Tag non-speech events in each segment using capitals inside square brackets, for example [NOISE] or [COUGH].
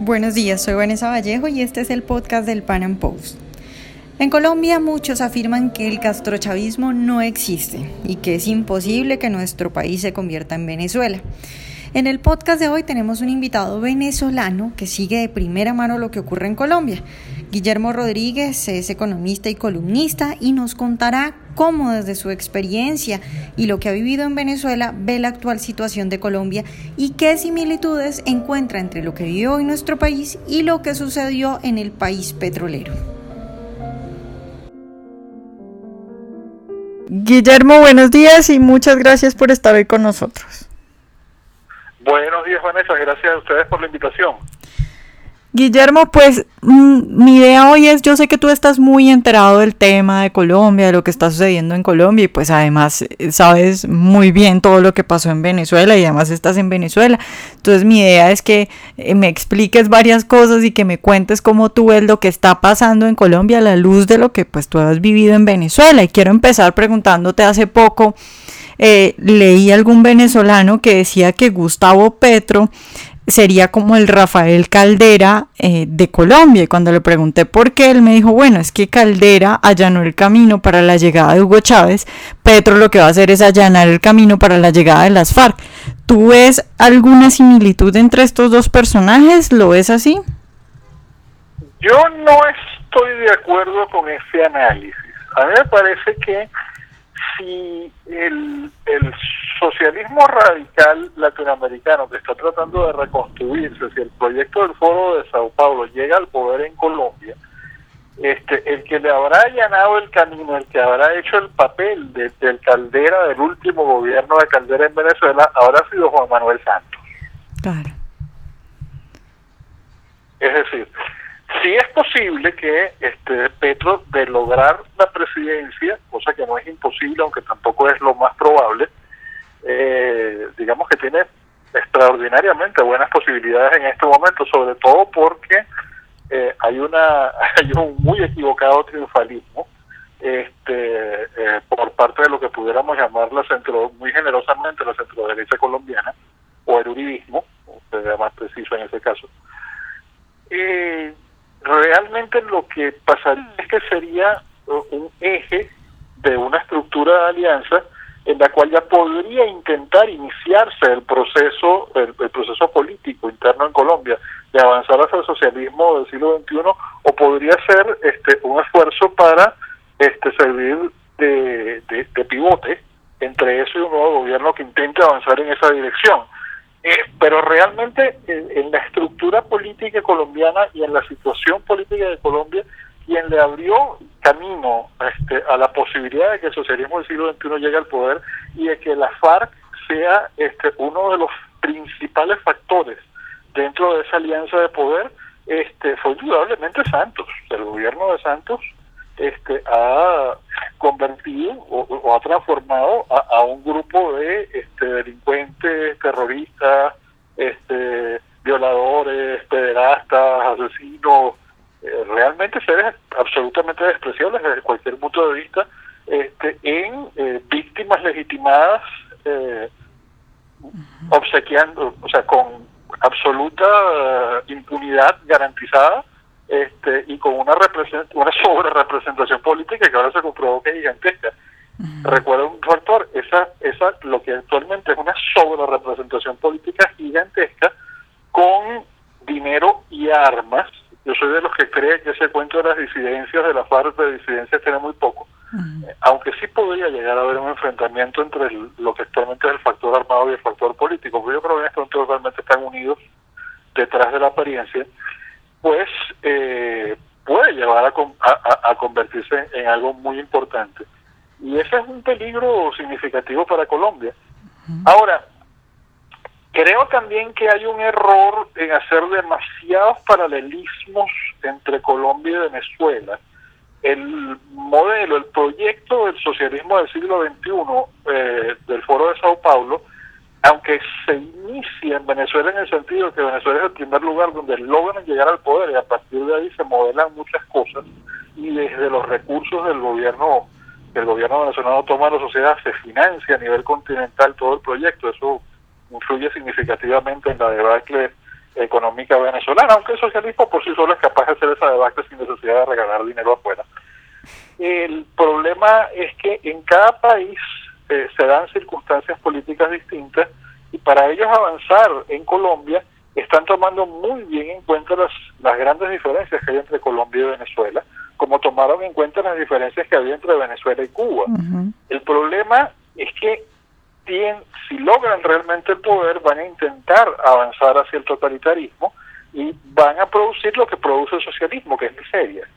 Buenos días, soy Vanessa Vallejo y este es el podcast del Pan Am Post. En Colombia muchos afirman que el castrochavismo no existe y que es imposible que nuestro país se convierta en Venezuela. En el podcast de hoy tenemos un invitado venezolano que sigue de primera mano lo que ocurre en Colombia. Guillermo Rodríguez es economista y columnista y nos contará cómo desde su experiencia y lo que ha vivido en Venezuela ve la actual situación de Colombia y qué similitudes encuentra entre lo que vive hoy nuestro país y lo que sucedió en el país petrolero. Guillermo, buenos días y muchas gracias por estar hoy con nosotros. Buenos días, Vanessa. Gracias a ustedes por la invitación. Guillermo, pues mm, mi idea hoy es, yo sé que tú estás muy enterado del tema de Colombia, de lo que está sucediendo en Colombia y pues además eh, sabes muy bien todo lo que pasó en Venezuela y además estás en Venezuela. Entonces mi idea es que eh, me expliques varias cosas y que me cuentes cómo tú ves lo que está pasando en Colombia a la luz de lo que pues tú has vivido en Venezuela. Y quiero empezar preguntándote hace poco. Eh, leí algún venezolano que decía que Gustavo Petro sería como el Rafael Caldera eh, de Colombia. Y cuando le pregunté por qué, él me dijo, bueno, es que Caldera allanó el camino para la llegada de Hugo Chávez, Petro lo que va a hacer es allanar el camino para la llegada de las FARC. ¿Tú ves alguna similitud entre estos dos personajes? ¿Lo ves así? Yo no estoy de acuerdo con ese análisis. A mí me parece que si el, el socialismo radical latinoamericano que está tratando de reconstruirse, si el proyecto del Foro de Sao Paulo llega al poder en Colombia, este, el que le habrá allanado el camino, el que habrá hecho el papel de, del Caldera, del último gobierno de Caldera en Venezuela, habrá sido Juan Manuel Santos. Claro. Es decir, sí es posible que este Petro, de lograr la presidencia, cosa que no es imposible, aunque tampoco es lo más probable, eh, digamos que tiene extraordinariamente buenas posibilidades en este momento, sobre todo porque eh, hay una [LAUGHS] hay un muy equivocado triunfalismo este eh, por parte de lo que pudiéramos llamar la centro muy generosamente la centro derecha colombiana o el uribismo, sería más preciso en ese caso. realmente lo que pasaría es que sería un eje de una estructura de alianza en la cual ya podría intentar iniciarse el proceso, el, proceso político interno en Colombia, de avanzar hacia el socialismo del siglo XXI, o podría ser este un esfuerzo para este servir de, de, pivote entre eso y un nuevo gobierno que intente avanzar en esa dirección. Eh, pero realmente en, la estructura política colombiana y en la situación política de Colombia, quien le abrió camino este, a la posibilidad de que el socialismo del siglo XXI llegue al poder y de que la FARC sea este, uno de los principales factores dentro de esa alianza de poder, este, fue indudablemente Santos. El gobierno de Santos este, ha convertido o, ha transformado a, un grupo de este, delincuentes, terroristas, este, violadores, pederastas, asesinos, realmente seres absolutamente despreciables desde cualquier punto de vista, este, en eh, víctimas legitimadas, eh, obsequiando, o sea, con absoluta impunidad garantizada este, y con una, una [LAUGHS] sobre representación política que ahora se comprobó que es gigantesca. Recuerda un factor, esa, esa, lo que actualmente es una sobre representación política gigantesca con dinero y armas yo soy de los que cree que ese cuento de las disidencias, de la FARC de disidencias, tiene muy poco. Eh, aunque sí podría llegar a haber un enfrentamiento entre lo que actualmente es el factor armado y el factor político, porque yo creo que momento realmente están unidos detrás de la apariencia, pues eh, puede llevar a, a, convertirse en algo muy importante. Y ese es un peligro significativo para Colombia. Ahora, Creo también que hay un error en hacer demasiados paralelismos entre Colombia y Venezuela. El modelo, el proyecto del socialismo del siglo XXI eh, del Foro de Sao Paulo, aunque se inicia en Venezuela en el sentido que Venezuela es el primer lugar donde logran llegar al poder y a partir de ahí se modelan muchas cosas y desde los recursos del gobierno que el gobierno venezolano toma la sociedad se financia a nivel continental todo el proyecto. Eso influye significativamente en la debacle económica venezolana, aunque el socialismo por sí solo es capaz de hacer esa debacle sin necesidad de regalar dinero afuera. El problema es que en cada país eh, se dan circunstancias políticas distintas y para ellos avanzar en Colombia están tomando muy bien en cuenta las, las grandes diferencias que hay entre Colombia y Venezuela, como tomaron en cuenta las diferencias que había entre Venezuela y Cuba. El problema es que si logran realmente el poder, van a intentar avanzar hacia el totalitarismo y van a producir lo que produce el socialismo, que es miseria.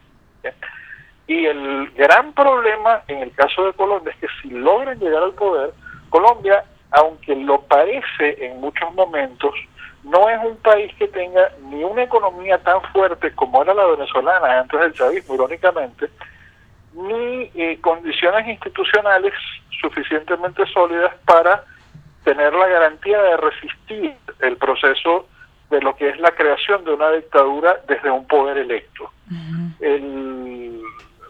Y el gran problema en el caso de Colombia es que si logran llegar al poder, Colombia, aunque lo parece en muchos momentos, no es un país que tenga ni una economía tan fuerte como era la venezolana antes del chavismo, irónicamente, ni eh, condiciones institucionales suficientemente sólidas para tener la garantía de resistir el proceso de lo que es la creación de una dictadura desde un poder electo. el,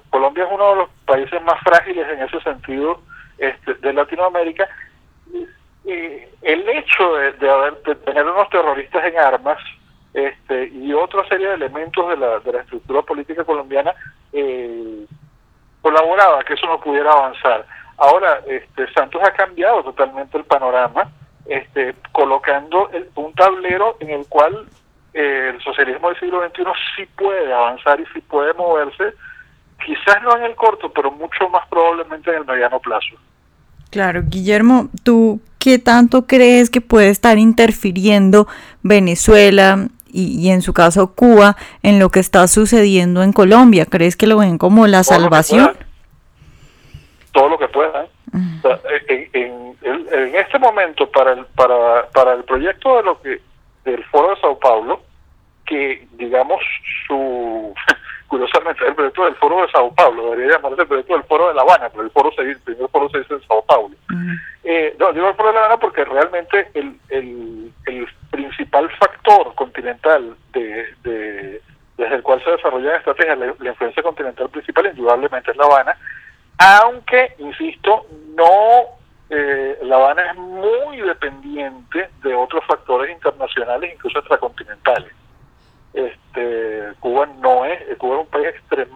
Colombia es uno de los países más frágiles en ese sentido este, de Latinoamérica. Y, el hecho de, haber, tener unos terroristas en armas este, y otra serie de elementos de la, de la estructura política colombiana eh, colaboraba que eso no pudiera avanzar. Ahora, este, Santos ha cambiado totalmente el panorama, este, colocando un tablero en el cual eh, el socialismo del siglo XXI sí puede avanzar y sí puede moverse, quizás no en el corto, pero mucho más probablemente en el mediano plazo. Claro, Guillermo, ¿tú qué tanto crees que puede estar interfiriendo Venezuela y, en su caso Cuba en lo que está sucediendo en Colombia? ¿Crees que lo ven como la salvación? todo lo que pueda. ¿eh? en, este momento, para el, para, para el proyecto de lo que del Foro de Sao Paulo, que digamos su curiosamente el proyecto del Foro de Sao Paulo, debería llamarse el proyecto del Foro de La Habana, pero el foro se el primer foro se dice en Sao Paulo. eh, no, digo el Foro de La Habana porque realmente el, el, el principal factor continental de, de, desde el cual se desarrolla la estrategia, la, influencia continental principal indudablemente es La Habana, aunque, insisto, no eh, La Habana es muy dependiente de otros factores internacionales, incluso extracontinentales. Este, Cuba no es, Cuba es un país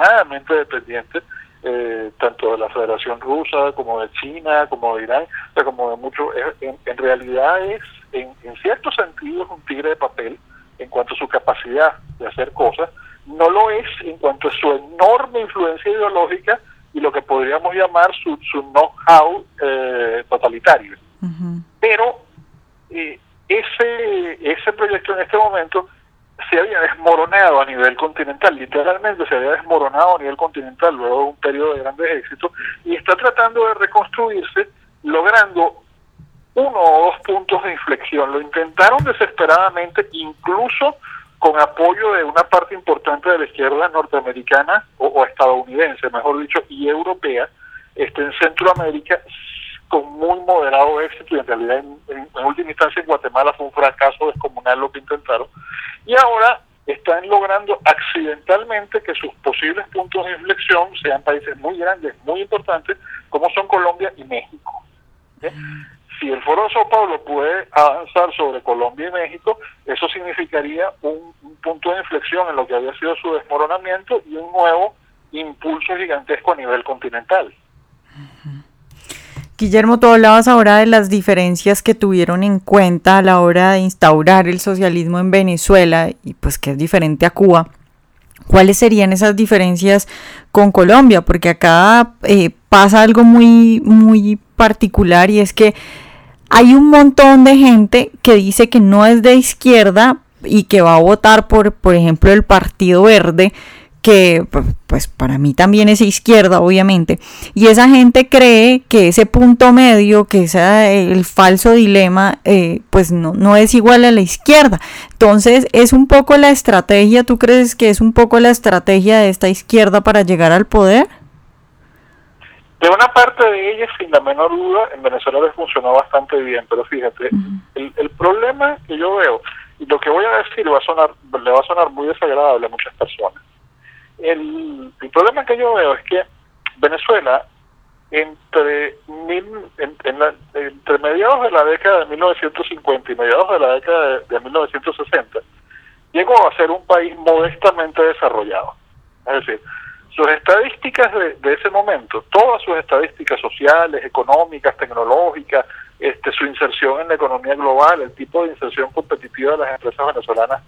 extremadamente dependiente eh, tanto de la Federación Rusa como de China, como de Irán, o sea, como de mucho, en, en realidad es, en, en cierto sentido, es un tigre de papel en cuanto a su capacidad de hacer cosas, no lo es en cuanto a su enorme influencia ideológica y lo que podríamos llamar su, su know-how eh, totalitario. Pero eh, ese, ese proyecto en este momento se había desmoronado a nivel continental, literalmente se había desmoronado a nivel continental luego de un periodo de grandes éxitos y está tratando de reconstruirse logrando uno o dos puntos de inflexión. Lo intentaron desesperadamente, incluso con apoyo de una parte importante de la izquierda norteamericana o, estadounidense, mejor dicho, y europea, este, en Centroamérica con muy moderado éxito y en realidad en, última instancia en Guatemala fue un fracaso descomunal lo que intentaron y ahora están logrando accidentalmente que sus posibles puntos de inflexión sean países muy grandes, muy importantes, como son Colombia y México. Si el Foro de Sao Paulo puede avanzar sobre Colombia y México, eso significaría un, punto de inflexión en lo que había sido su desmoronamiento y un nuevo impulso gigantesco a nivel continental. Guillermo, tú hablabas ahora de las diferencias que tuvieron en cuenta a la hora de instaurar el socialismo en Venezuela y pues que es diferente a Cuba. ¿Cuáles serían esas diferencias con Colombia? Porque acá eh, pasa algo muy, muy particular y es que hay un montón de gente que dice que no es de izquierda y que va a votar por, por ejemplo, el Partido Verde, que pues para mí también es izquierda, obviamente. Y esa gente cree que ese punto medio, que es el falso dilema, eh, pues no, no es igual a la izquierda. Entonces, es un poco la estrategia, ¿tú crees que es un poco la estrategia de esta izquierda para llegar al poder? De una parte de ellas, sin la menor duda, en Venezuela les funcionó bastante bien, pero fíjate, el, el, problema que yo veo, y lo que voy a decir va a sonar, le va a sonar muy desagradable a muchas personas. El, problema que yo veo es que Venezuela, entre, mil, en, la, entre mediados de la década de 1950 y mediados de la década de, de 1960, llegó a ser un país modestamente desarrollado. Es decir, sus estadísticas de, ese momento, todas sus estadísticas sociales, económicas, tecnológicas, este, su inserción en la economía global, el tipo de inserción competitiva de las empresas venezolanas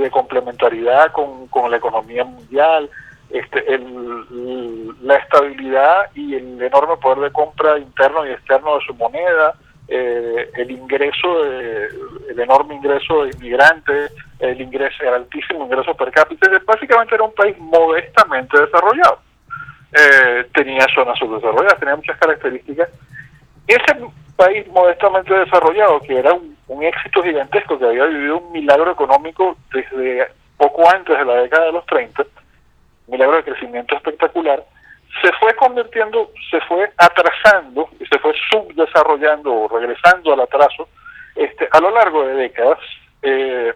de complementariedad con, con la economía mundial, este, el, la estabilidad y el enorme poder de compra interno y externo de su moneda, eh, el ingreso, de, el enorme ingreso de inmigrantes, el ingreso, el altísimo ingreso per cápita, básicamente era un país modestamente desarrollado. Eh, tenía zonas subdesarrolladas, tenía muchas características. Ese país modestamente desarrollado, que era un, un éxito gigantesco, que había vivido un milagro económico desde poco antes de la década de los 30, milagro de crecimiento espectacular, se fue convirtiendo, se fue atrasando y se fue subdesarrollando o regresando al atraso este, a lo largo de décadas eh,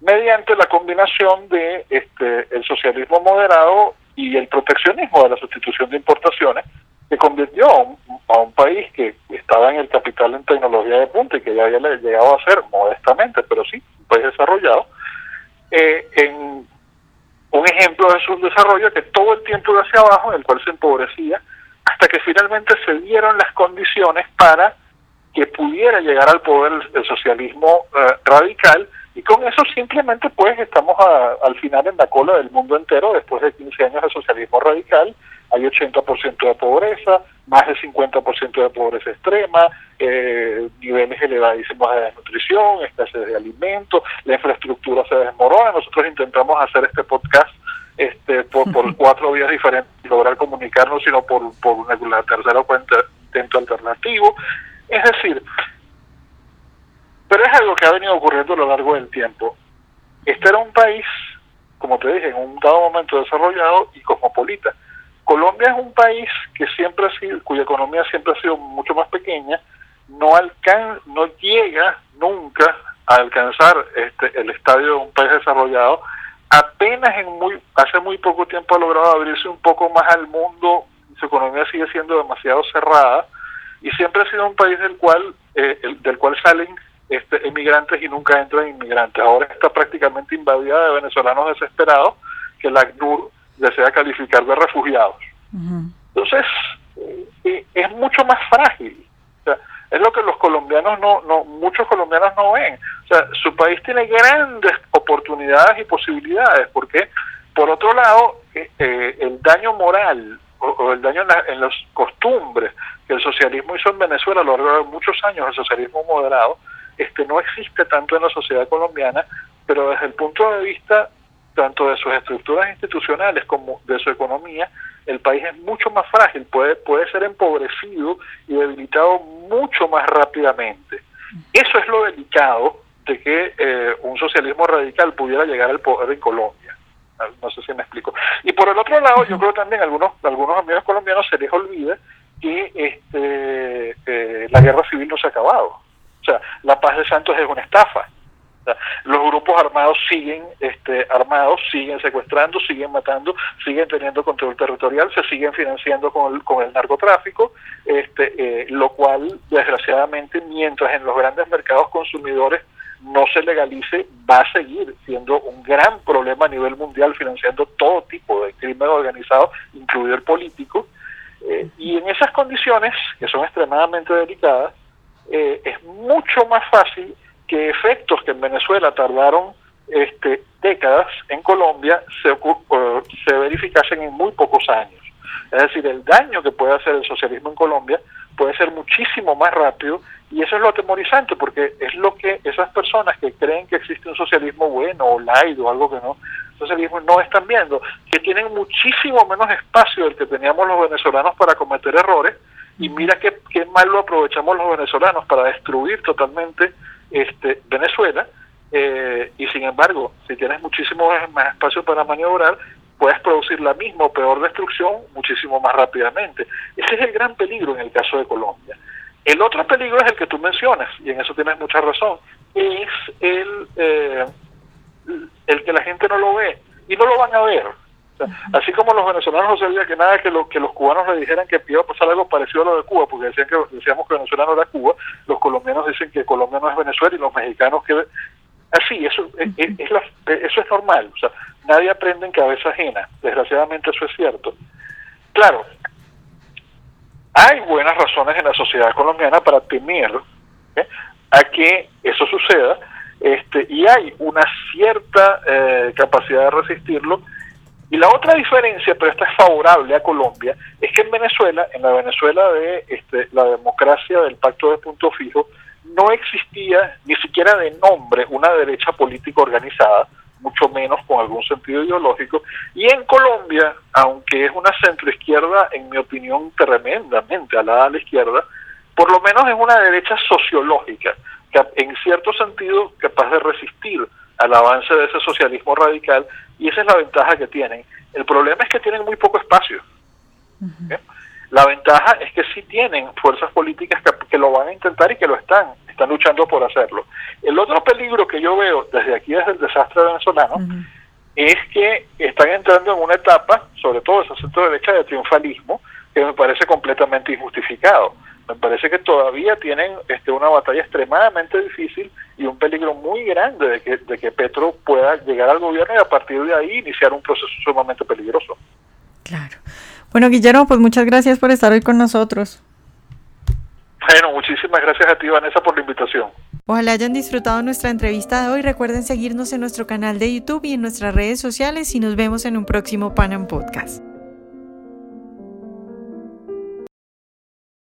mediante la combinación de este, el socialismo moderado y el proteccionismo de la sustitución de importaciones que convirtió a un, a un, país que estaba en el capital en tecnología de punta y que ya había llegado a ser modestamente, pero sí, un país desarrollado, eh, en un ejemplo de su desarrollo que todo el tiempo iba hacia abajo, en el cual se empobrecía, hasta que finalmente se dieron las condiciones para que pudiera llegar al poder el, socialismo eh, radical. Y con eso simplemente pues estamos al final en la cola del mundo entero después de 15 años de socialismo radical hay 80% de pobreza, más del 50% de pobreza extrema, eh, niveles elevadísimos de desnutrición, escasez de alimentos, la infraestructura se desmorona. Nosotros intentamos hacer este podcast este por, por cuatro vías diferentes y lograr comunicarnos, sino por, por una, tercera cuenta, intento alternativo. Es decir, pero es algo que ha venido ocurriendo a lo largo del tiempo. Este era un país, como te dije, en un dado momento desarrollado y cosmopolita Colombia es un país que siempre ha sido, cuya economía siempre ha sido mucho más pequeña, no alcan no llega nunca a alcanzar este el estadio de un país desarrollado. Apenas en muy hace muy poco tiempo ha logrado abrirse un poco más al mundo. Su economía sigue siendo demasiado cerrada y siempre ha sido un país del cual eh, del cual salen este, emigrantes y nunca entran inmigrantes. Ahora está prácticamente invadida de venezolanos desesperados que la ACNUR desea calificar de refugiados. Entonces, eh, es mucho más frágil. O sea, es lo que los colombianos no, no, muchos colombianos no ven. O sea, su país tiene grandes oportunidades y posibilidades, porque por otro lado, eh, eh, el daño moral o, el daño en, las costumbres que el socialismo hizo en Venezuela a lo largo de muchos años, el socialismo moderado, este no existe tanto en la sociedad colombiana, pero desde el punto de vista tanto de sus estructuras institucionales como de su economía, el país es mucho más frágil, puede, puede ser empobrecido y debilitado mucho más rápidamente. Eso es lo delicado de que eh, un socialismo radical pudiera llegar al poder en Colombia. No sé si me explico. Y por el otro lado, yo creo también algunos, algunos amigos colombianos se les olvida que este, eh, la guerra civil no se ha acabado. O sea, la paz de Santos es una estafa los grupos armados siguen este, armados, siguen secuestrando, siguen matando, siguen teniendo control territorial, se siguen financiando con el, con el narcotráfico, este, eh, lo cual, desgraciadamente, mientras en los grandes mercados consumidores no se legalice, va a seguir siendo un gran problema a nivel mundial, financiando todo tipo de crimen organizado, incluido el político. Eh, y en esas condiciones, que son extremadamente delicadas, eh, es mucho más fácil que efectos que en Venezuela tardaron este, décadas, en Colombia se, se verificasen en muy pocos años. Es decir, el daño que puede hacer el socialismo en Colombia puede ser muchísimo más rápido y eso es lo atemorizante porque es lo que esas personas que creen que existe un socialismo bueno o laido o algo que no, socialismo no están viendo, que tienen muchísimo menos espacio del que teníamos los venezolanos para cometer errores y mira qué, qué mal lo aprovechamos los venezolanos para destruir totalmente este, Venezuela, eh, y sin embargo, si tienes muchísimo más espacio para maniobrar, puedes producir la misma o peor destrucción muchísimo más rápidamente. Ese es el gran peligro en el caso de Colombia. El otro peligro es el que tú mencionas, y en eso tienes mucha razón, es el, eh, el que la gente no lo ve, y no lo van a ver así como los venezolanos no sabían que nada que, lo, que los cubanos le dijeran que iba a pasar algo parecido a lo de Cuba, porque decían que decíamos que Venezuela no era Cuba, los colombianos dicen que Colombia no es Venezuela y los mexicanos que así, eso es, eso es normal, o sea, nadie aprende en cabeza ajena, desgraciadamente eso es cierto. Claro, hay buenas razones en la sociedad colombiana para temer ¿eh? a que eso suceda, este, y hay una cierta eh, capacidad de resistirlo. Y la otra diferencia, pero esta es favorable a Colombia, es que en Venezuela, en la Venezuela de este, la democracia del pacto de punto fijo, no existía ni siquiera de nombre una derecha política organizada, mucho menos con algún sentido ideológico. Y en Colombia, aunque es una centroizquierda, en mi opinión, tremendamente alada a la izquierda, por lo menos es una derecha sociológica, que en cierto sentido capaz de resistir al avance de ese socialismo radical, y esa es la ventaja que tienen. El problema es que tienen muy poco espacio. La ventaja es que sí tienen fuerzas políticas que, lo van a intentar y que lo están, están luchando por hacerlo. El otro peligro que yo veo desde aquí, desde el desastre venezolano, es que están entrando en una etapa, sobre todo esa centro derecha, de triunfalismo, que me parece completamente injustificado. Me parece que todavía tienen este, una batalla extremadamente difícil y un peligro muy grande de que, de que Petro pueda llegar al gobierno y a partir de ahí iniciar un proceso sumamente peligroso. Claro. Bueno, Guillermo, pues muchas gracias por estar hoy con nosotros. Bueno, muchísimas gracias a ti, Vanessa, por la invitación. Ojalá hayan disfrutado nuestra entrevista de hoy. Recuerden seguirnos en nuestro canal de YouTube y en nuestras redes sociales y nos vemos en un próximo Panam Podcast.